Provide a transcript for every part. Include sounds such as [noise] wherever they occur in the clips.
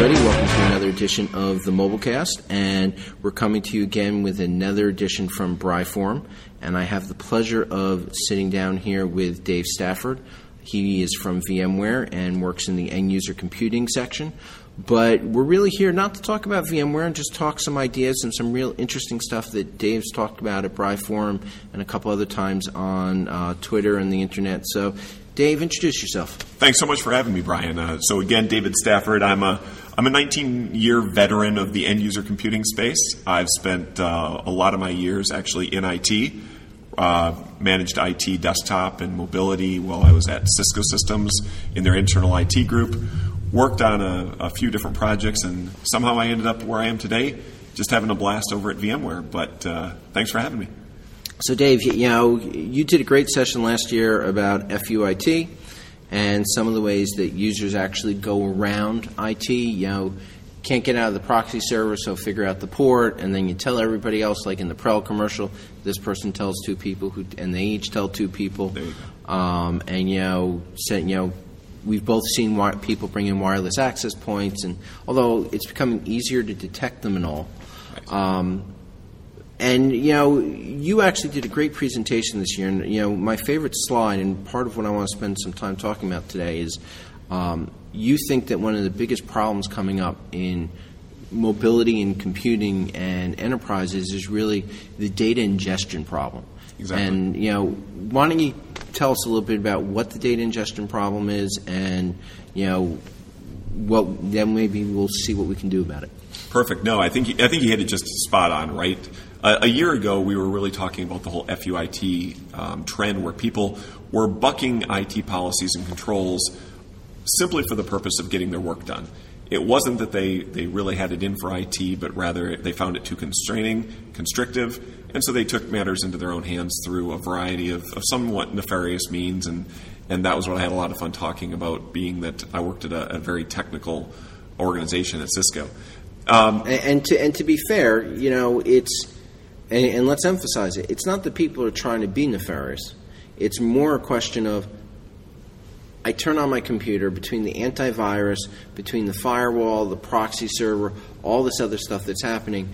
everybody. Welcome to another edition of the Mobilecast, and we're coming to you again with another edition from BriForum. And I have the pleasure of sitting down here with Dave Stafford. He is from VMware and works in the end user computing section. But we're really here not to talk about VMware and just talk some ideas and some real interesting stuff that Dave's talked about at BriForum and a couple other times on uh, Twitter and the internet. So, Dave, introduce yourself. Thanks so much for having me, Brian. Uh, so again, David Stafford. I'm a I'm a 19 year veteran of the end user computing space. I've spent uh, a lot of my years actually in IT. Uh, managed IT desktop and mobility while I was at Cisco Systems in their internal IT group. Worked on a, a few different projects, and somehow I ended up where I am today, just having a blast over at VMware. But uh, thanks for having me. So, Dave, you know, you did a great session last year about FUIT and some of the ways that users actually go around IT. You know, can't get out of the proxy server, so figure out the port, and then you tell everybody else, like in the Prel commercial, this person tells two people, who, and they each tell two people. Um, and you know, you know, we've both seen wi- people bring in wireless access points, and although it's becoming easier to detect them and all. Um, and you know, you actually did a great presentation this year. And you know, my favorite slide, and part of what I want to spend some time talking about today is, um, you think that one of the biggest problems coming up in mobility and computing and enterprises is really the data ingestion problem. Exactly. And you know, why don't you tell us a little bit about what the data ingestion problem is, and you know, what then maybe we'll see what we can do about it. Perfect. No, I think I think you hit it just spot on. Right. A year ago, we were really talking about the whole FUIT um, trend, where people were bucking IT policies and controls simply for the purpose of getting their work done. It wasn't that they, they really had it in for IT, but rather they found it too constraining, constrictive, and so they took matters into their own hands through a variety of, of somewhat nefarious means. And, and that was what I had a lot of fun talking about, being that I worked at a, a very technical organization at Cisco. Um, and, and, to and to be fair, you know, it's and, and let's emphasize it. It's not that people are trying to be nefarious. It's more a question of I turn on my computer between the antivirus, between the firewall, the proxy server, all this other stuff that's happening.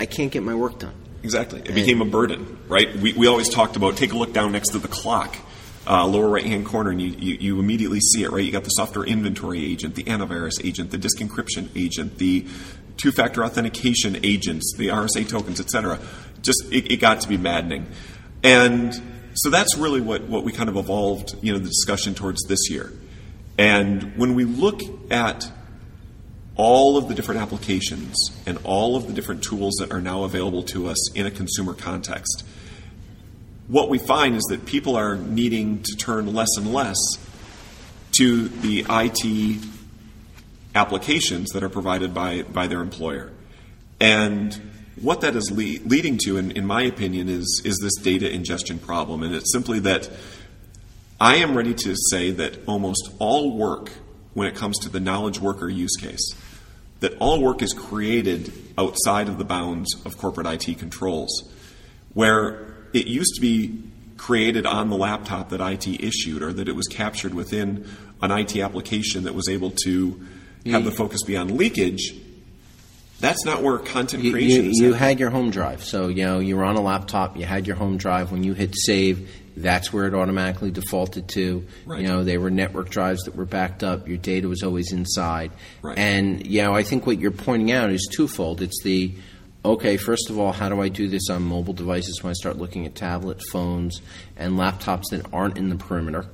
I can't get my work done. Exactly. It became a burden, right? We, we always talked about take a look down next to the clock, uh, lower right hand corner, and you, you, you, immediately see it, right? You got the software inventory agent, the antivirus agent, the disk encryption agent, the two factor authentication agents, the RSA tokens, et cetera. Just, it, it got to be maddening. And so that's really what, what we kind of evolved, you know, the discussion towards this year. And when we look at all of the different applications and all of the different tools that are now available to us in a consumer context, what we find is that people are needing to turn less and less to the IT applications that are provided by, by their employer. And what that is le- leading to, in, in my opinion, is, is this data ingestion problem. And it's simply that I am ready to say that almost all work, when it comes to the knowledge worker use case, that all work is created outside of the bounds of corporate IT controls, where it used to be created on the laptop that IT issued, or that it was captured within an IT application that was able to have mm. the focus be on leakage that's not where content you, creation you, is. You had your home drive. So, you know, you were on a laptop, you had your home drive. When you hit save, that's where it automatically defaulted to. Right. You know, they were network drives that were backed up. Your data was always inside. Right. And, you know, I think what you're pointing out is twofold. It's the, okay, first of all, how do I do this on mobile devices when I start looking at tablet, phones, and laptops that aren't in the perimeter?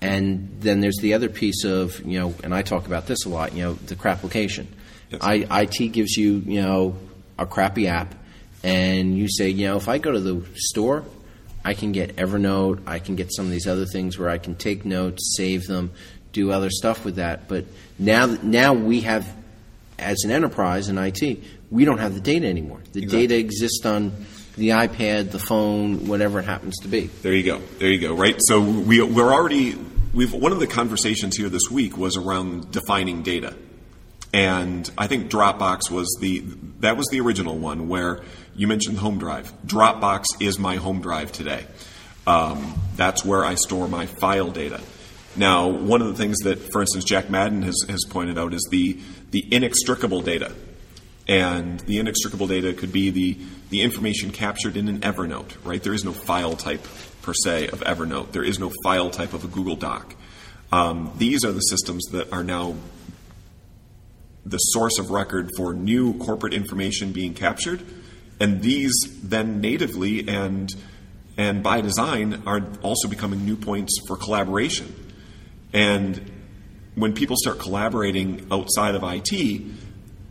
And then there's the other piece of, you know, and I talk about this a lot, you know, the crap application. Yes. I, IT gives you, you know, a crappy app, and you say, you know, if I go to the store, I can get Evernote, I can get some of these other things where I can take notes, save them, do other stuff with that. But now, now we have, as an enterprise in IT, we don't have the data anymore. The Exactly. data exists on the iPad, the phone, whatever it happens to be. There you go. There you go. Right. So we we're already we've one of the conversations here this week was around defining data, and I think Dropbox was the that was the original one where you mentioned home drive. Dropbox is my home drive today. Um, that's where I store my file data. Now, one of the things that, for instance, Jack Madden has, has pointed out is the, the inextricable data. And the inextricable data could be the, the information captured in an Evernote, right? There is no file type per se of Evernote. There is no file type of a Google Doc. Um, these are the systems that are now the source of record for new corporate information being captured, and these then natively and and by design are also becoming new points for collaboration. And when people start collaborating outside of IT,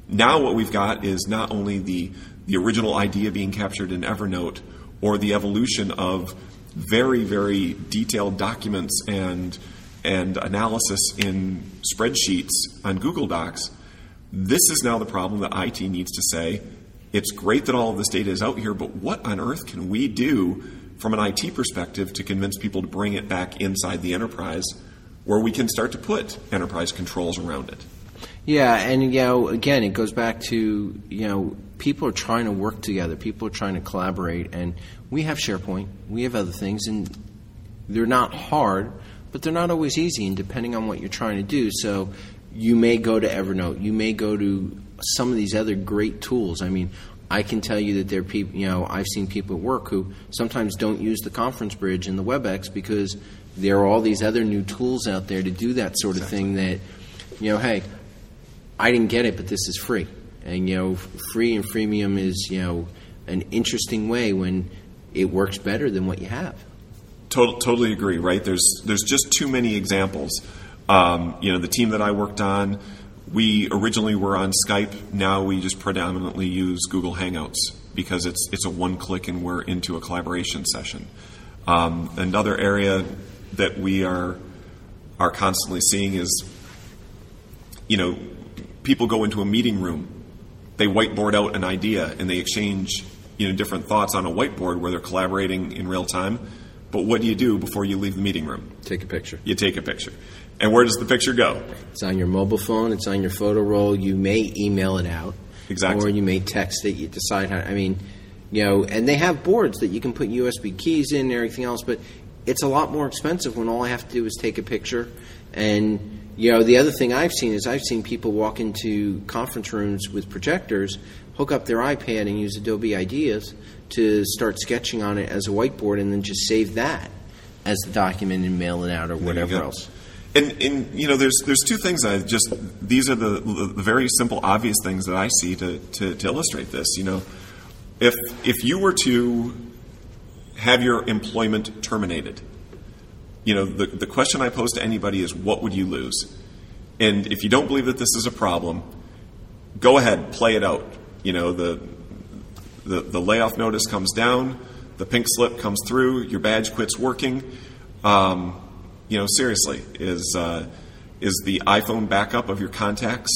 now what we've got is not only the the original idea being captured in Evernote or the evolution of very very detailed documents and and analysis in spreadsheets on Google Docs this is now the problem that IT needs to say it's great that all of this data is out here, but what on earth can we do from an IT perspective to convince people to bring it back inside the enterprise where we can start to put enterprise controls around it? Yeah, and you know, again, it goes back to you know, people are trying to work together, people are trying to collaborate, and we have SharePoint, we have other things, and they're not hard, but they're not always easy, and depending on what you're trying to do. So you may go to Evernote, you may go to some of these other great tools. I mean, I can tell you that there are people, you know, I've seen people at work who sometimes don't use the conference bridge and the WebEx because there are all these other new tools out there to do that sort of exactly. thing that, you know, hey, I didn't get it, but this is free. And, you know, free and freemium is, you know, an interesting way when it works better than what you have. Total, totally agree, right? There's, there's just too many examples um, you know, the team that I worked on, we originally were on Skype. Now we just predominantly use Google Hangouts because it's it's a one click and we're into a collaboration session. Um, another area that we are are constantly seeing is, you know, people go into a meeting room, they whiteboard out an idea, and they exchange you know different thoughts on a whiteboard where they're collaborating in real time. But what do you do before you leave the meeting room? Take a picture. You take a picture. And where does the picture go? It's on your mobile phone. It's on your photo roll. You may email it out, Exactly. or you may text it. You decide how. I mean, you know, and they have boards that you can put USB keys in and everything else. But it's a lot more expensive when all I have to do is take a picture. And you know, the other thing I've seen is I've seen people walk into conference rooms with projectors, hook up their iPad, and use Adobe Ideas to start sketching on it as a whiteboard, and then just save that as the document and mail it out or whatever else. And, and you know, there's there's two things I just these are the, the very simple, obvious things that I see to, to, to illustrate this. You know, if if you were to have your employment terminated, you know, the, the question I pose to anybody is, what would you lose? And if you don't believe that this is a problem, go ahead, play it out. You know, the the, the layoff notice comes down, the pink slip comes through, your badge quits working. Um, you know, seriously, is uh, is the iPhone backup of your contacts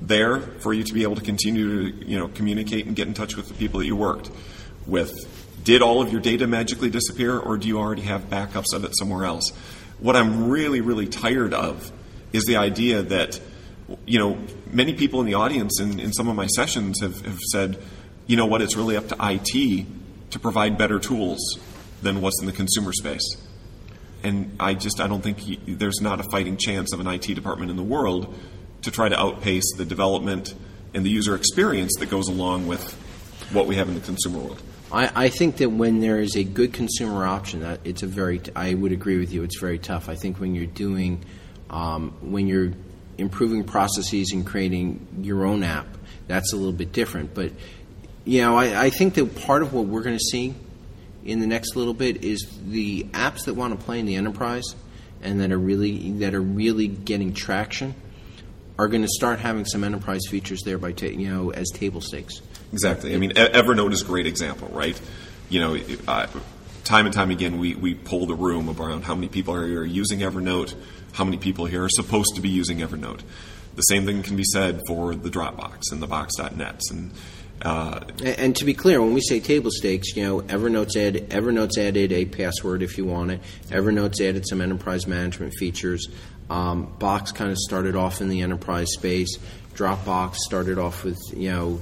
there for you to be able to continue to you know communicate and get in touch with the people that you worked with? Did all of your data magically disappear, or do you already have backups of it somewhere else? What I'm really, really tired of is the idea that you know many people in the audience in, in some of my sessions have, have said, you know what, it's really up to IT to provide better tools than what's in the consumer space. And I just I don't think he, there's not a fighting chance of an IT department in the world to try to outpace the development and the user experience that goes along with what we have in the consumer world. I, I think that when there is a good consumer option, that it's a very. I would agree with you. It's very tough. I think when you're doing, um, when you're improving processes and creating your own app, that's a little bit different. But you know, I, I think that part of what we're going to see in the next little bit is the apps that want to play in the enterprise and that are really that are really getting traction are going to start having some enterprise features there by ta- you know as table stakes. Exactly. I mean, Evernote is a great example, right? You know, uh, time and time again, we, we poll the room around how many people are using Evernote, how many people here are supposed to be using Evernote. The same thing can be said for the Dropbox and the Box.nets. And uh, And, to be clear, when we say table stakes, you know, Evernote's added, Evernote's added a password if you want it. Evernote's added some enterprise management features. Um, Box kind of started off in the enterprise space. Dropbox started off with you know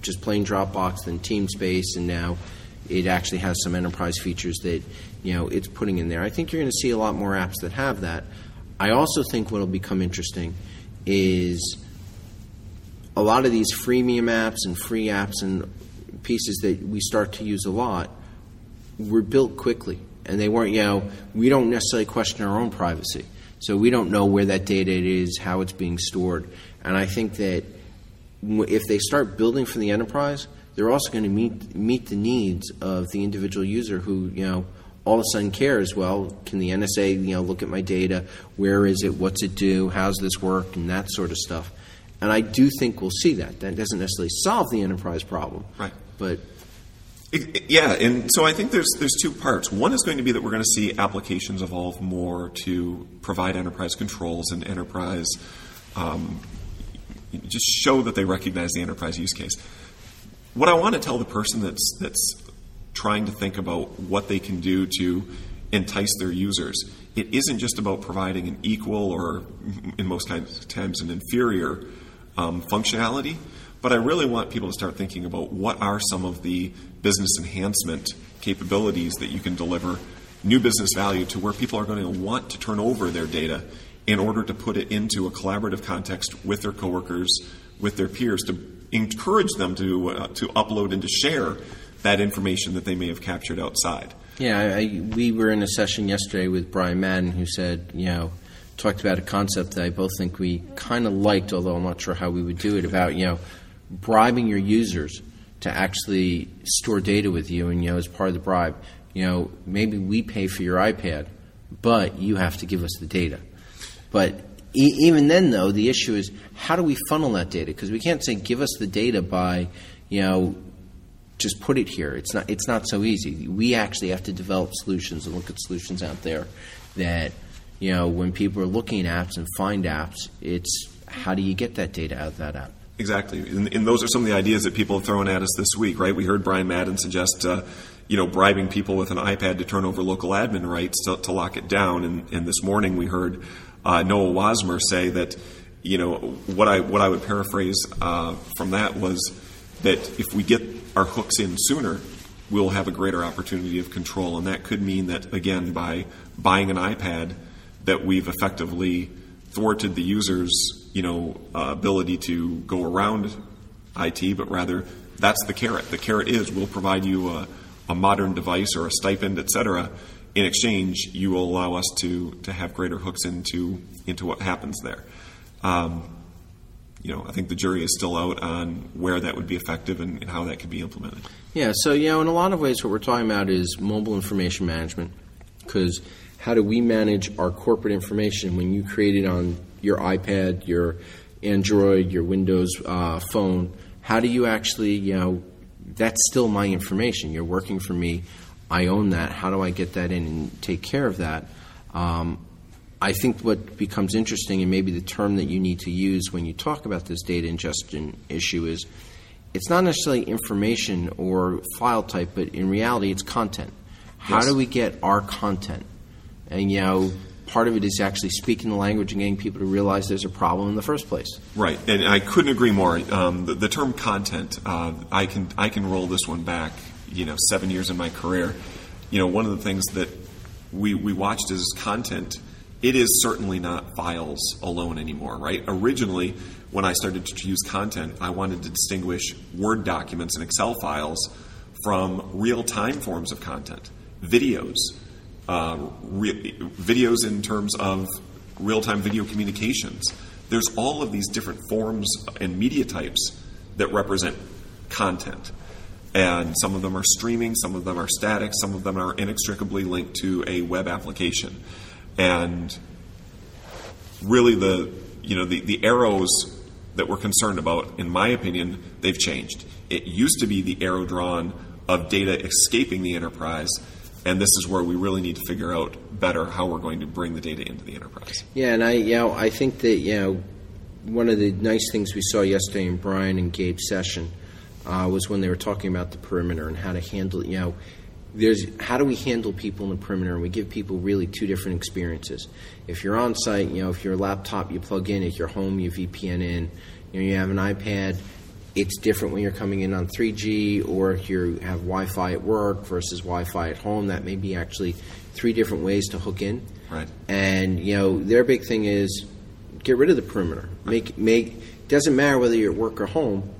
just plain Dropbox, then TeamSpace, and now it actually has some enterprise features that you know it's putting in there. I think you're going to see a lot more apps that have that. I also think what will become interesting is a lot of these freemium apps and free apps and pieces that we start to use a lot were built quickly. And they weren't, you know, we don't necessarily question our own privacy. So we don't know where that data is, how it's being stored. And I think that if they start building for the enterprise, they're also going to meet meet the needs of the individual user who, you know, all of a sudden cares. Well, can the NSA, you know, look at my data? Where is it? What's it do? How's this work? And that sort of stuff. And I do think we'll see that. That doesn't necessarily solve the enterprise problem, Right. But It- it- Yeah, and so I think there's there's two parts. One is going to be that we're going to see applications evolve more to provide enterprise controls and enterprise um, just show that they recognize the enterprise use case. What I want to tell the person that's that's trying to think about what they can do to entice their users, it isn't just about providing an equal or, in most kinds of times, an inferior um, functionality. But I really want people to start thinking about what are some of the business enhancement capabilities that you can deliver new business value to where people are going to want to turn over their data in order to put it into a collaborative context with their coworkers, with their peers, to encourage them to uh, to upload and to share that information that they may have captured outside. Yeah, I, we were in a session yesterday with Brian Madden who said, you know, talked about a concept that I both think we kind of liked, although I'm not sure how we would do it, about, you know, bribing your users to actually store data with you and, you know, as part of the bribe, you know, maybe we pay for your iPad, but you have to give us the data. But e- even then, though, the issue is how do we funnel that data? Because we can't say give us the data by, you know, just put it here. It's not. It's not so easy. We actually have to develop solutions and look at solutions out there that, you know, when people are looking at apps and find apps, it's how do you get that data out of that app? Exactly, and, and those are some of the ideas that people have thrown at us this week, right? We heard Brian Madden suggest, uh, you know, bribing people with an iPad to turn over local admin rights to, to lock it down, and, and this morning we heard uh, Noah Wasmer say that, you know, what I what I would paraphrase uh, from that was that if we get our hooks in sooner, we'll have a greater opportunity of control, and that could mean that again by buying an iPad, that we've effectively thwarted the user's you know uh, ability to go around IT, but rather that's the carrot. The carrot is we'll provide you a, a modern device or a stipend, et cetera. In exchange, you will allow us to to have greater hooks into into what happens there. Um, you know, I think the jury is still out on where that would be effective and, and how that could be implemented. Yeah, so you know, in a lot of ways, what we're talking about is mobile information management. Because how do we manage our corporate information when you create it on your iPad, your Android, your Windows uh, phone? How do you actually, you know, that's still my information. You're working for me. I own that. How do I get that in and take care of that? Um, I think what becomes interesting, and maybe the term that you need to use when you talk about this data ingestion issue, is it's not necessarily information or file type, but in reality, it's content. How Yes. do we get our content? And, you know, part of it is actually speaking the language and getting people to realize there's a problem in the first place. Right, and I couldn't agree more. Um, the, the term content, uh, I can I can roll this one back. You know, seven years in my career. You know, one of the things that we we watched as content. It is certainly not files alone anymore, right? Originally, when I started to use content, I wanted to distinguish Word documents and Excel files from real time forms of content, videos, uh, re- videos in terms of real time video communications. There's all of these different forms and media types that represent content. And some of them are streaming, some of them are static, some of them are inextricably linked to a web application. And really the you know the, the arrows that we're concerned about, in my opinion, they've changed. It used to be the arrow drawn of data escaping the enterprise, and this is where we really need to figure out better how we're going to bring the data into the enterprise. Yeah, and I, you know, I think that you know, one of the nice things we saw yesterday in Brian and Gabe's session uh, was when they were talking about the perimeter and how to handle. You know, there's how do we handle people in the perimeter, and we give people really two different experiences. If you're on site, you know, if your laptop you plug in, if you're home you VPN in, you know, you have an iPad. It's different when you're coming in on 3G or if you have Wi-Fi at work versus Wi-Fi at home. That may be actually three different ways to hook in. Right. And you know their big thing is get rid of the perimeter. Make make doesn't matter whether you're at work or home.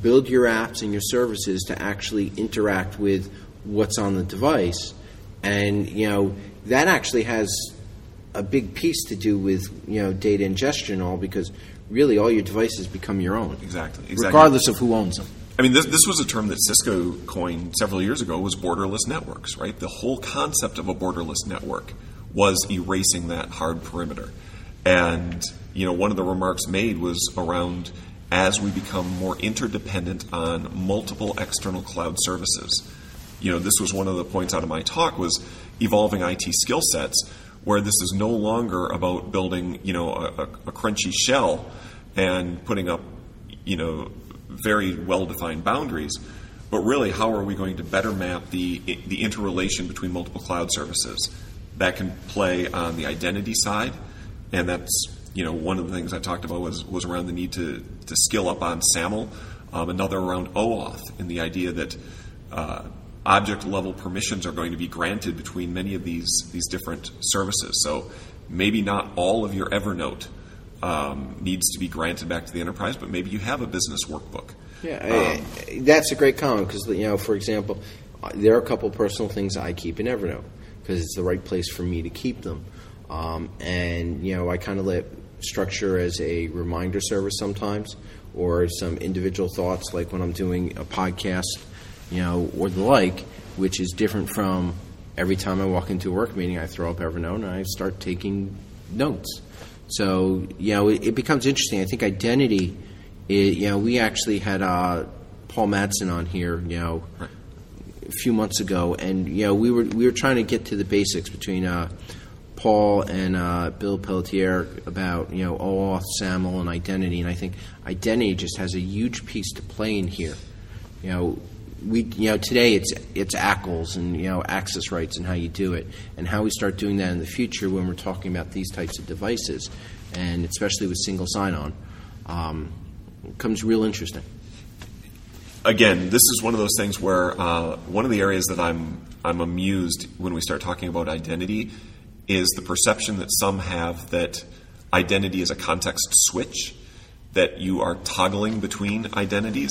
Build your apps and your services to actually interact with what's on the device, and you know that actually has a big piece to do with you know data ingestion and all because really all your devices become your own Exactly, exactly. regardless of who owns them. I mean, this, this was a term that Cisco coined several years ago was borderless networks, right? The whole concept of a borderless network was erasing that hard perimeter. And, you know, one of the remarks made was around as we become more interdependent on multiple external cloud services. You know, this was one of the points out of my talk was evolving IT skill sets where this is no longer about building, you know, a, a, crunchy shell and putting up, you know, very well defined boundaries, but really how are we going to better map the, the interrelation between multiple cloud services? That can play on the identity side, and that's you know one of the things I talked about was, was around the need to, to skill up on SAML, um, another around OAuth, and the idea that uh, object level permissions are going to be granted between many of these, these different services. So maybe not all of your Evernote um, needs to be granted back to the enterprise, but maybe you have a business workbook. Yeah, I- that's a great comment because you know, for example, there are a couple personal things I keep in Evernote because it's the right place for me to keep them, um, and you know, I kind of let structure as a reminder service sometimes, or some individual thoughts like when I'm doing a podcast, you know, or the like, which is different from every time I walk into a work meeting, I throw up Evernote and I start taking notes. So you know, it, it becomes interesting. I think identity. It, you know, we actually had uh, Paul Madsen on here. You know, a few months ago, and you know, we were we were trying to get to the basics between uh, Paul and uh, Bill Pelletier about you know OAuth, SAML, and identity. And I think identity just has a huge piece to play in here. You know, we you know today it's it's ACLs and you know access rights and how you do it, and how we start doing that in the future when we're talking about these types of devices, and especially with single sign-on, um, real interesting. again, this is one of those things where uh, one of the areas that I'm I'm amused when we start talking about identity is the perception that some have that identity is a context switch, that you are toggling between identities.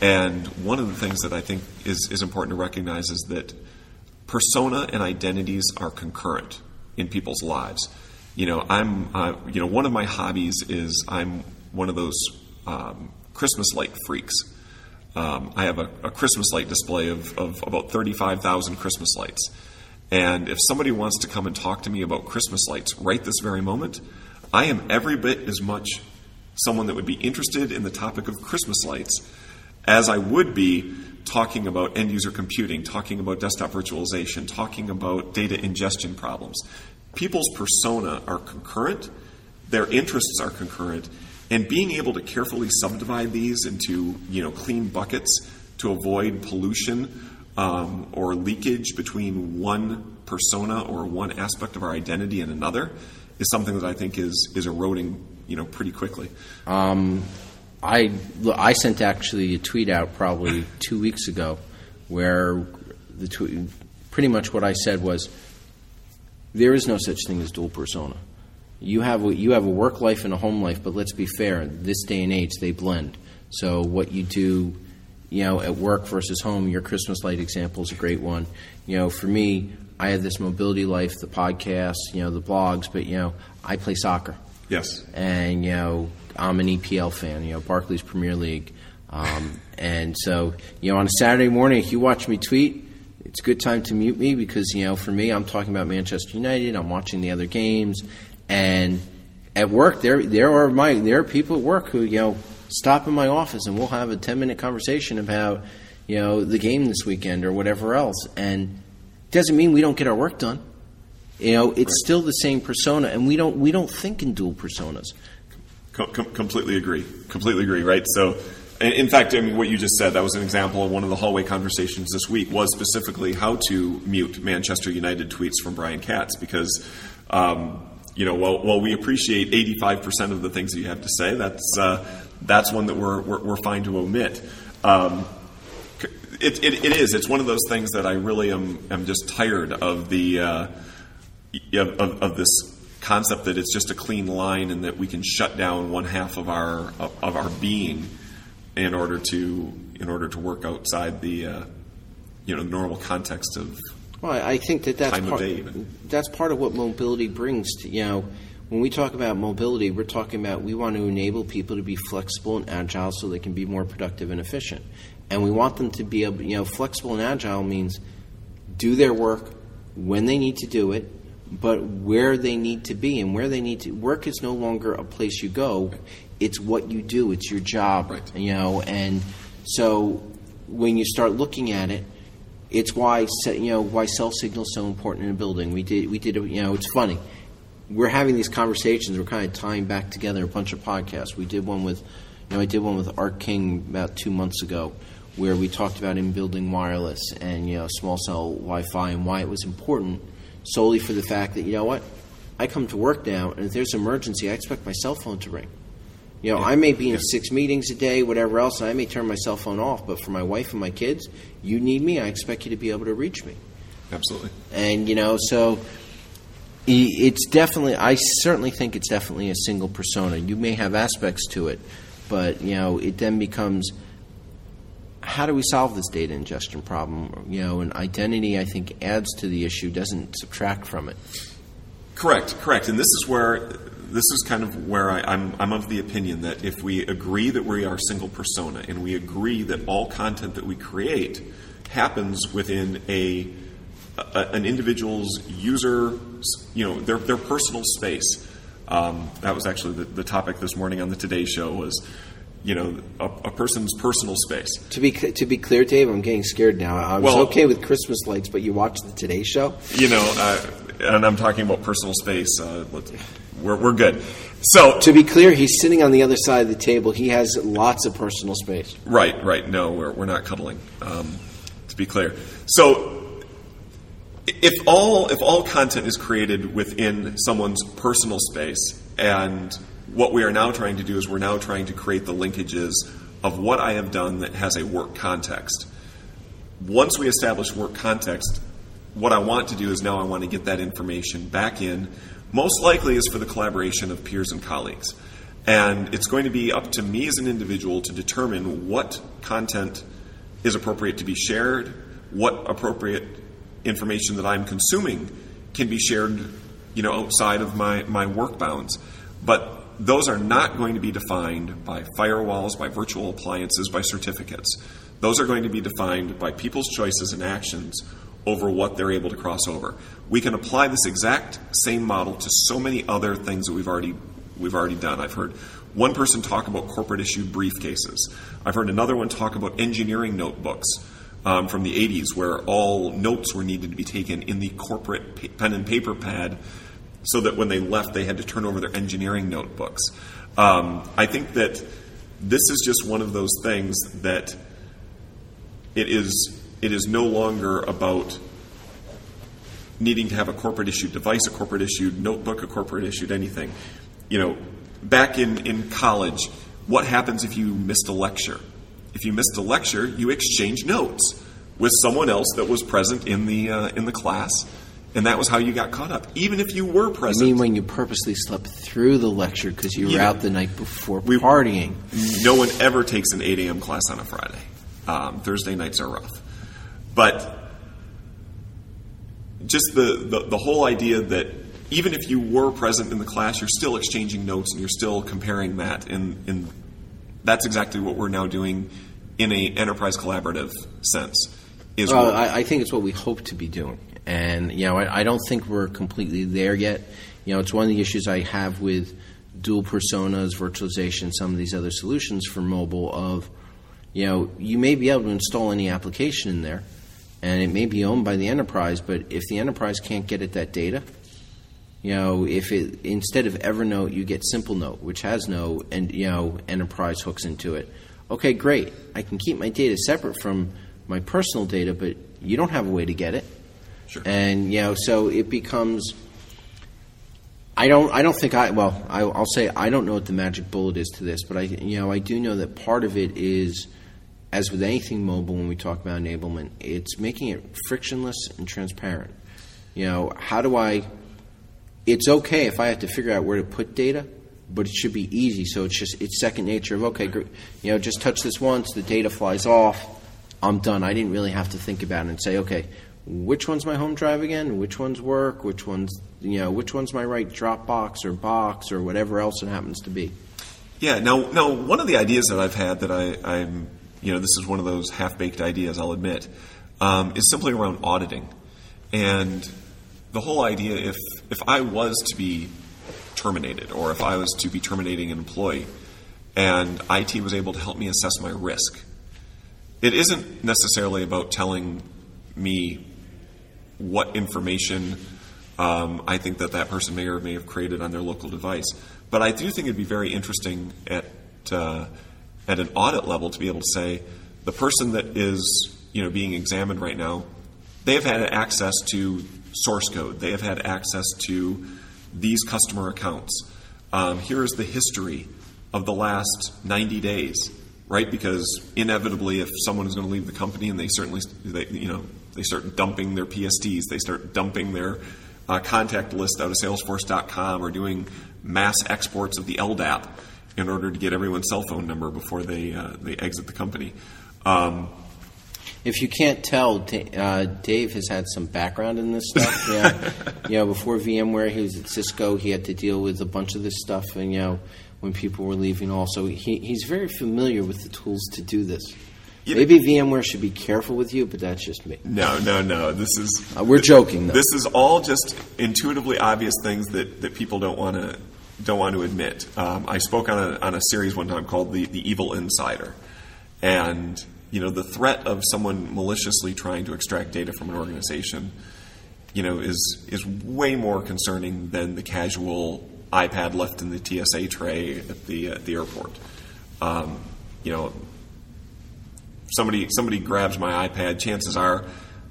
And one of the things that I think is, is important to recognize is that persona and identities are concurrent in people's lives. You know, I'm, uh, you know, one of my hobbies is I'm one of those um, Christmas light freaks. Um, I have a, a Christmas light display of, of about 35,000 Christmas lights. And if somebody wants to come and talk to me about Christmas lights right this very moment, I am every bit as much someone that would be interested in the topic of Christmas lights as I would be talking about end user computing, talking about desktop virtualization, talking about data ingestion problems. People's persona are concurrent, their interests are concurrent, and being able to carefully subdivide these into you know clean buckets to avoid pollution um, or leakage between one persona or one aspect of our identity and another is something that I think is is eroding you know pretty quickly. I I sent actually a tweet out probably two weeks ago, where the tweet, pretty much what I said was, there is no such thing as dual persona. You have a, you have a work life and a home life, but let's be fair. This day and age, they blend. So what you do, you know, at work versus home. Your Christmas light example is a great one. You know, for me, I have this mobility life, the podcast, you know, the blogs, but you know, I play soccer Yes. and you know I'm an EPL fan, you know Barclays Premier League, um, and so you know on a Saturday morning if you watch me tweet, it's a good time to mute me because you know for me I'm talking about Manchester United, I'm watching the other games, and at work there there are my there are people at work who you know stop in my office and we'll have a 10 minute conversation about you know the game this weekend or whatever else, and it doesn't mean we don't get our work done. You know, it's still the same persona, and we don't we don't think in dual personas. Com- com- completely agree. Completely agree. Right. So, in, in fact, I mean, what you just said that was an example of one of the hallway conversations this week was specifically how to mute Manchester United tweets from Brian Katz because. Um, you know, while, while we appreciate 85% of the things that you have to say, that's, uh, that's one that we're, we're, we're fine to omit. Um, it, it, it is. It's one of those things that I really am, am just tired of the, uh, of, of, of this concept that it's just a clean line and that we can shut down one half of our of, our being in order to in order to work outside the uh, you know normal context of Well, I think that that's Time of part, day even. that's part of what mobility brings. To, you know, when we talk about mobility, we're talking about we want to enable people to be flexible and agile so they can be more productive and efficient. And we want them to be able, you know, flexible and agile means do their work when they need to do it, but where they need to be and where they need to work is no longer a place you go. It's what you do. It's your job. Right. You know, and so when you start looking at it, it's why you know why cell signal is so important in a building. We did we did you know it's funny. We're having these conversations. We're kind of tying back together a bunch of podcasts. We did one with you know I did one with Art King about two months ago, where we talked about in building wireless and you know small cell Wi-Fi and why it was important solely for the fact that you know what I come to work now and if there's an emergency I expect my cell phone to ring. You know, I may be in Yeah. six meetings a day, whatever else, and I may turn my cell phone off, but for my wife and my kids, you need me, I expect you to be able to reach me. absolutely And, you know, so it's definitely, I certainly think it's definitely a single persona. You may have aspects to it, but, you know, it then becomes how do we solve this data ingestion problem? You know, and identity, I think, adds to the issue, doesn't subtract from it. Correct, correct. And this is where this is kind of where I, I'm I'm of the opinion that if we agree that we are single persona and we agree that all content that we create happens within a, a an individual's user, you know, their their personal space. Um, that was actually the, the topic this morning on the Today Show was, you know, a, a person's personal space. To be to be clear, Dave, I'm getting scared now. I was Well- okay with Christmas lights, but you watched the Today Show. You know, uh, and I'm talking about personal space. Uh, let's, we're we're good. So To be clear, he's sitting on the other side of the table. He has lots of personal space. Right, right. No, we're, we're not cuddling. Um, to be clear, so if all if all content is created within someone's personal space, and what we are now trying to do is we're now trying to create the linkages of what I have done that has a work context. Once we establish work context, what I want to do is now I want to get that information back in. Most likely is for the collaboration of peers and colleagues. And it's going to be up to me as an individual to determine what content is appropriate to be shared, what appropriate information that I'm consuming can be shared, you know, outside of my, my work bounds. But those are not going to be defined by firewalls, by virtual appliances, by certificates. Those are going to be defined by people's choices and actions over what they're able to cross over. We can apply this exact same model to so many other things that we've already we've already done. I've heard one person talk about corporate issued briefcases. I've heard another one talk about engineering notebooks um, from the 80s, where all notes were needed to be taken in the corporate pen and paper pad, so that when they left, they had to turn over their engineering notebooks. Um, I think that this is just one of those things that it is it is no longer about needing to have a corporate issued device, a corporate issued notebook, a corporate issued anything. You know, back in, in college, what happens if you missed a lecture? If you missed a lecture, you exchange notes with someone else that was present in the uh, in the class, and that was how you got caught up. Even if you were present. I mean, when you purposely slept through the lecture because you were Yeah. out the night before We- partying. no one ever takes an 8 a.m. class on a Friday. Um, Thursday nights are rough. But just the, the, the whole idea that even if you were present in the class, you're still exchanging notes and you're still comparing that. And, and that's exactly what we're now doing in a enterprise collaborative sense. Is Well, I, I think it's what we hope to be doing, and you know, I, I don't think we're completely there yet. You know, it's one of the issues I have with dual personas, virtualization, some of these other solutions for mobile. Of, you know, you may be able to install any application in there, and it may be owned by the enterprise, but if the enterprise can't get at that data, you know, if it instead of Evernote you get Simplenote, which has no and you know enterprise hooks into it. Okay, great. I can keep my data separate from my personal data, but you don't have a way to get it. Sure. And you know, so it becomes. I don't. I don't think I. Well, I, I'll say I don't know what the magic bullet is to this, but I, you know, I do know that part of it is, as with anything mobile, when we talk about enablement, it's making it frictionless and transparent. You know, how do I it's okay if I have to figure out where to put data, but it should be easy. So it's just it's second nature of okay, gr- you know, just touch this once, the data flies off, I'm done. I didn't really have to think about it and say, okay, which one's my home drive again? Which one's work? Which one's you know, which one's my right Dropbox or box or whatever else it happens to be. Yeah. Now, now, one of the ideas that I've had that I, I'm, you know, this is one of those half-baked ideas. I'll admit, um, is simply around auditing, and the whole idea if if I was to be terminated or if I was to be terminating an employee, and IT was able to help me assess my risk, it isn't necessarily about telling me what information um, I think that that person may or may have created on their local device. But I do think it'd be very interesting at uh, at an audit level to be able to say the person that is you know being examined right now, they have had access to source code. They have had access to these customer accounts. Um, here is the history of the last 90 days, right? Because inevitably, if someone is going to leave the company and they certainly, they, you know, they start dumping their PSTs. they start dumping their uh, contact list out of Salesforce.com or doing mass exports of the LDAP in order to get everyone's cell phone number before they uh, they exit the company. Um, if you can't tell, uh, Dave has had some background in this stuff. yeah, [laughs] you know, before VMware, he was at Cisco. He had to deal with a bunch of this stuff, and you know, when people were leaving, also, he, he's very familiar with the tools to do this. Yeah. Maybe VMware should be careful with you, but that's just me. No, no, no. This is uh, we're joking. Though. This is all just intuitively obvious things that, that people don't want to don't want to admit. Um, I spoke on a on a series one time called the the Evil Insider, and you know the threat of someone maliciously trying to extract data from an organization, you know, is is way more concerning than the casual iPad left in the TSA tray at the at the airport. Um, you know, somebody somebody grabs my iPad, chances are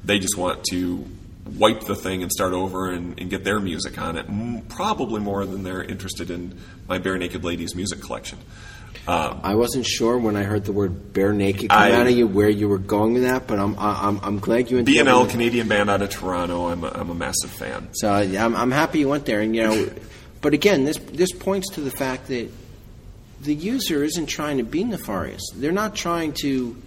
they just want to wipe the thing and start over and, and get their music on it. Probably more than they're interested in my Barenaked Ladies music collection. Um, I wasn't sure when I heard the word Barenaked come I, out of you where you were going with that, but I'm I'm, I'm glad you went. BNL, Canadian band out of Toronto. I'm a, I'm a massive fan. So I'm I'm happy you went there, and you know, [laughs] but again, this this points to the fact that the user isn't trying to be nefarious. They're not trying to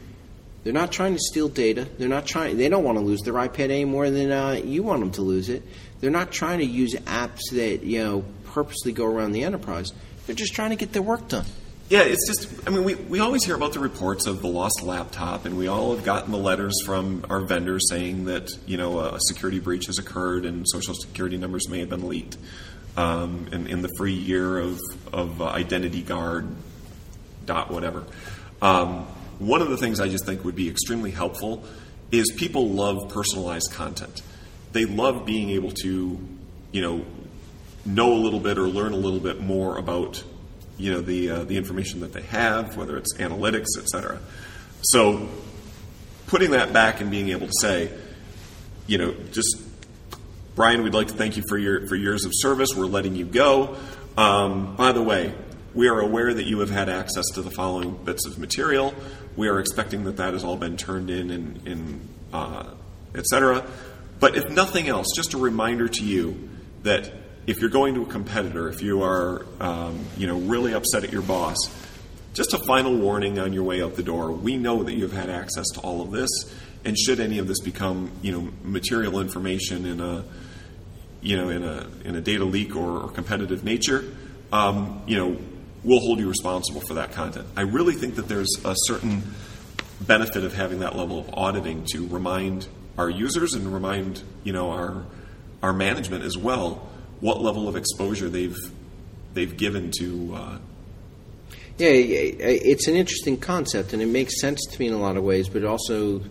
they're not trying to steal data. They're not trying. They don't want to lose their iPad any more than uh, you want them to lose it. They're not trying to use apps that you know purposely go around the enterprise. They're just trying to get their work done. Yeah, it's just, I mean, we, we always hear about the reports of the lost laptop, and we all have gotten the letters from our vendors saying that, you know, a security breach has occurred and social security numbers may have been leaked um, in, in the free year of, of uh, Identity Guard dot whatever. Um, one of the things I just think would be extremely helpful is people love personalized content. They love being able to, you know, know a little bit or learn a little bit more about, you know, the uh, the information that they have, whether it's analytics, et cetera. So, putting that back and being able to say, you know, just Brian, we'd like to thank you for your for years of service. We're letting you go. Um, by the way, we are aware that you have had access to the following bits of material. We are expecting that that has all been turned in and, and uh, et cetera. But if nothing else, just a reminder to you that if you're going to a competitor, if you are um, you know really upset at your boss, just a final warning on your way out the door. We know that you've had access to all of this, and should any of this become you know material information in a you know in a in a data leak or, or competitive nature, um, you know we'll hold you responsible for that content. I really think that there's a certain benefit of having that level of auditing to remind our users and remind you know our our management as well what level of exposure they've they've given to. Uh, yeah, it's an interesting concept, and it makes sense to me in a lot of ways, but also,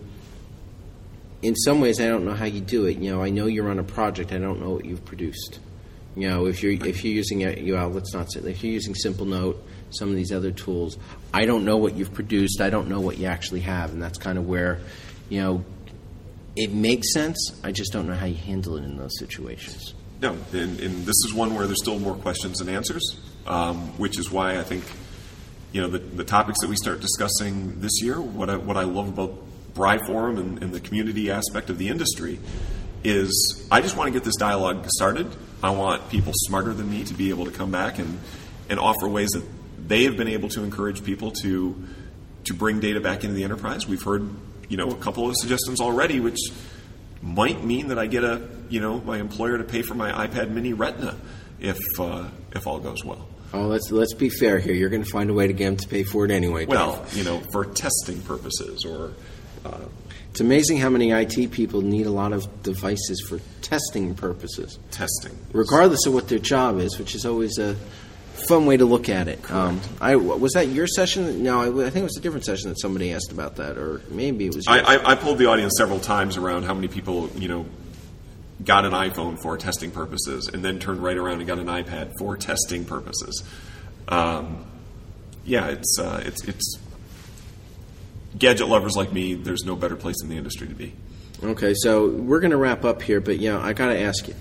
in some ways, I don't know how you do it. You know, I know you're on a project, I don't know what you've produced. You know, if you're if you're using know, let's not say if you're using Simplenote, some of these other tools, I don't know what you've produced. I don't know what you actually have, and that's kind of where, you know, it makes sense. I just don't know how you handle it in those situations. No, and, and this is one where there's still more questions than answers, um, which is why I think, you know, the, the topics that we start discussing this year. What I, what I love about BriForum and, and the community aspect of the industry is I just want to get this dialogue started. I want people smarter than me to be able to come back and, and offer ways that they have been able to encourage people to to bring data back into the enterprise. We've heard you know a couple of suggestions already, which might mean that I get a you know my employer to pay for my iPad Mini Retina if uh, if all goes well. Oh, let's let's be fair here. You're going to find a way to get them to pay for it anyway. Well, you know, for testing purposes or uh, it's amazing how many IT people need a lot of devices for testing purposes, testing. regardless of what their job is, which is always a fun way to look at it. Um, I was that your session? No, I, I think it was a different session that somebody asked about that, or maybe it was. I. I, I pulled the audience several times around how many people, you know, got an iPhone for testing purposes and then turned right around and got an iPad for testing purposes. Um, yeah, it's, uh, it's, it's gadget lovers like me. There's no better place in the industry to be. Okay, so we're going to wrap up here, but you know, I got to ask you: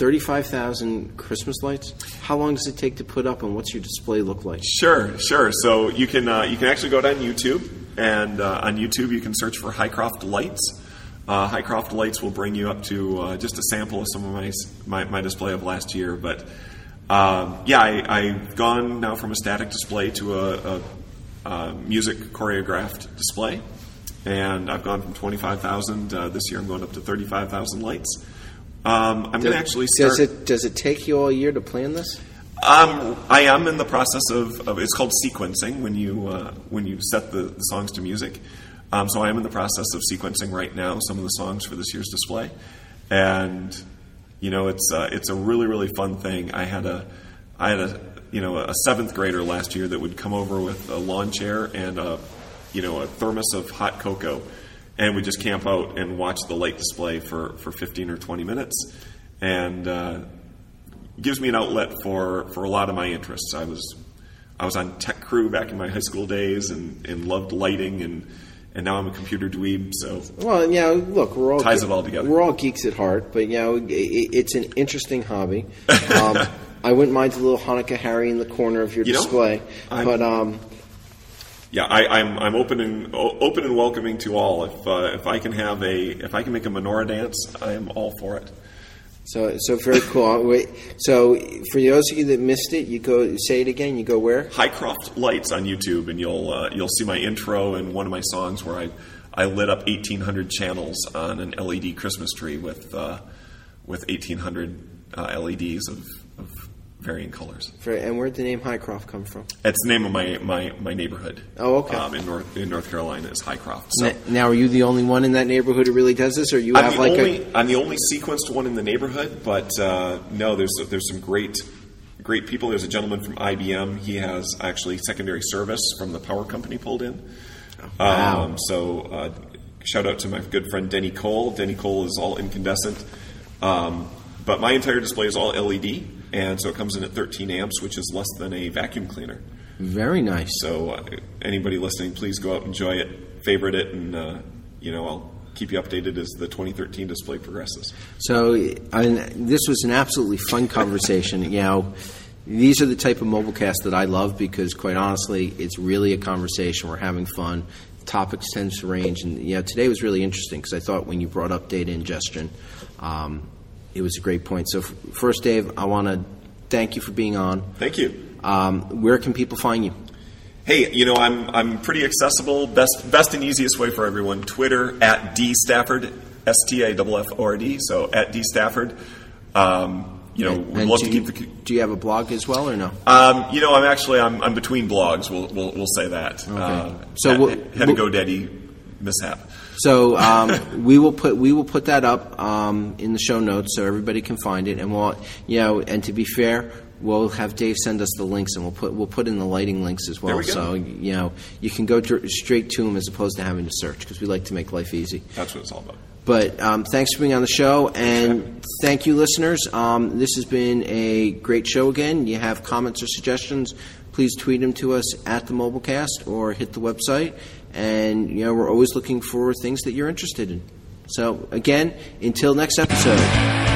thirty-five thousand Christmas lights. How long does it take to put up, and what's your display look like? Sure, sure. So you can uh, you can actually go down YouTube, and uh, on YouTube you can search for Highcroft Lights. Uh, Highcroft Lights will bring you up to uh, just a sample of some of my my, my display of last year. But um, yeah, I, I've gone now from a static display to a, a, a music choreographed display, and I've gone from twenty five thousand uh, this year. I'm going up to thirty five thousand lights. Um, I'm going to actually start. Does it does it take you all year to plan this? Um, I am in the process of, of it's called sequencing when you uh, when you set the, the songs to music. Um, so I am in the process of sequencing right now some of the songs for this year's display, and you know it's uh, it's a really really fun thing. I had a I had a you know a seventh grader last year that would come over with a lawn chair and a you know a thermos of hot cocoa, and we just camp out and watch the light display for for 15 or 20 minutes, and uh, gives me an outlet for, for a lot of my interests. I was I was on tech crew back in my high school days and, and loved lighting and and now I'm a computer dweeb. So Well, you know, look, we're all Ties it all together. We're all geeks at heart, but you know, i it's an interesting hobby. [laughs] Um, I wouldn't mind a little Hanukkah Harry in the corner of your You display, I'm- but um, yeah, I, I'm I'm open and open and welcoming to all. If uh, if I can have a if I can make a menorah dance, I am all for it. so so very cool. Wait, so for those of you that missed it, you go say it again. You go where? Highcroft Lights on YouTube, and you'll uh, you'll see my intro and one of my songs where I I lit up 1,800 channels on an LED Christmas tree with uh, with 1,800 uh, LEDs of, of varying colors. For, and where'd the name Highcroft come from? It's the name of my, my, my neighborhood. Oh, okay. Um, in North in North Carolina is Highcroft. So N- now, are you the only one in that neighborhood who really does this, or you I'm have like only a? I'm the only sequenced one in the neighborhood, but uh, no, there's there's some great great people. There's a gentleman from IBM. He has actually secondary service from the power company pulled in. wow. Um, so uh, shout out to my good friend Denny Cole. Denny Cole is all incandescent, um, but my entire display is all LED, and so it comes in at 13 amps, which is less than a vacuum cleaner. Very nice. So uh, anybody listening, please go out, enjoy it, favorite it, and uh, you know I'll keep you updated as the 2013 display progresses. So, I mean, this was an absolutely fun conversation. [laughs] you know, these are the type of mobile casts that I love because, quite honestly, it's really a conversation. We're having fun. Topics tend to range, and you know, today was really interesting because I thought when you brought up data ingestion, um, it was a great point. So, f- first, Dave, I want to thank you for being on. Thank you. Um, where can people find you? Hey, you know I'm I'm pretty accessible. Best best and easiest way for everyone. Twitter at d stafford s t a f f o r d. So at d stafford. Um, you know, we'd And love to keep the. Do you have a blog as well, or no? Um, you know, I'm actually I'm, I'm between blogs. We'll we'll, we'll say that. Okay. So had, we'll- had a GoDaddy mishap. So um, [laughs] we will put we will put that up um, in the show notes so everybody can find it, and we'll you know. And to be fair, we'll have Dave send us the links, and we'll put we'll put in the lighting links as well. There we go. So you know you can go dr- straight to them as opposed to having to search because we like to make life easy. That's what it's all about. But um, thanks for being on the show, and thank you, listeners. Um, this has been a great show again. You have comments or suggestions, please tweet them to us at the Mobilecast or hit the website. And you know we're always looking for things that you're interested in. So again, until next episode.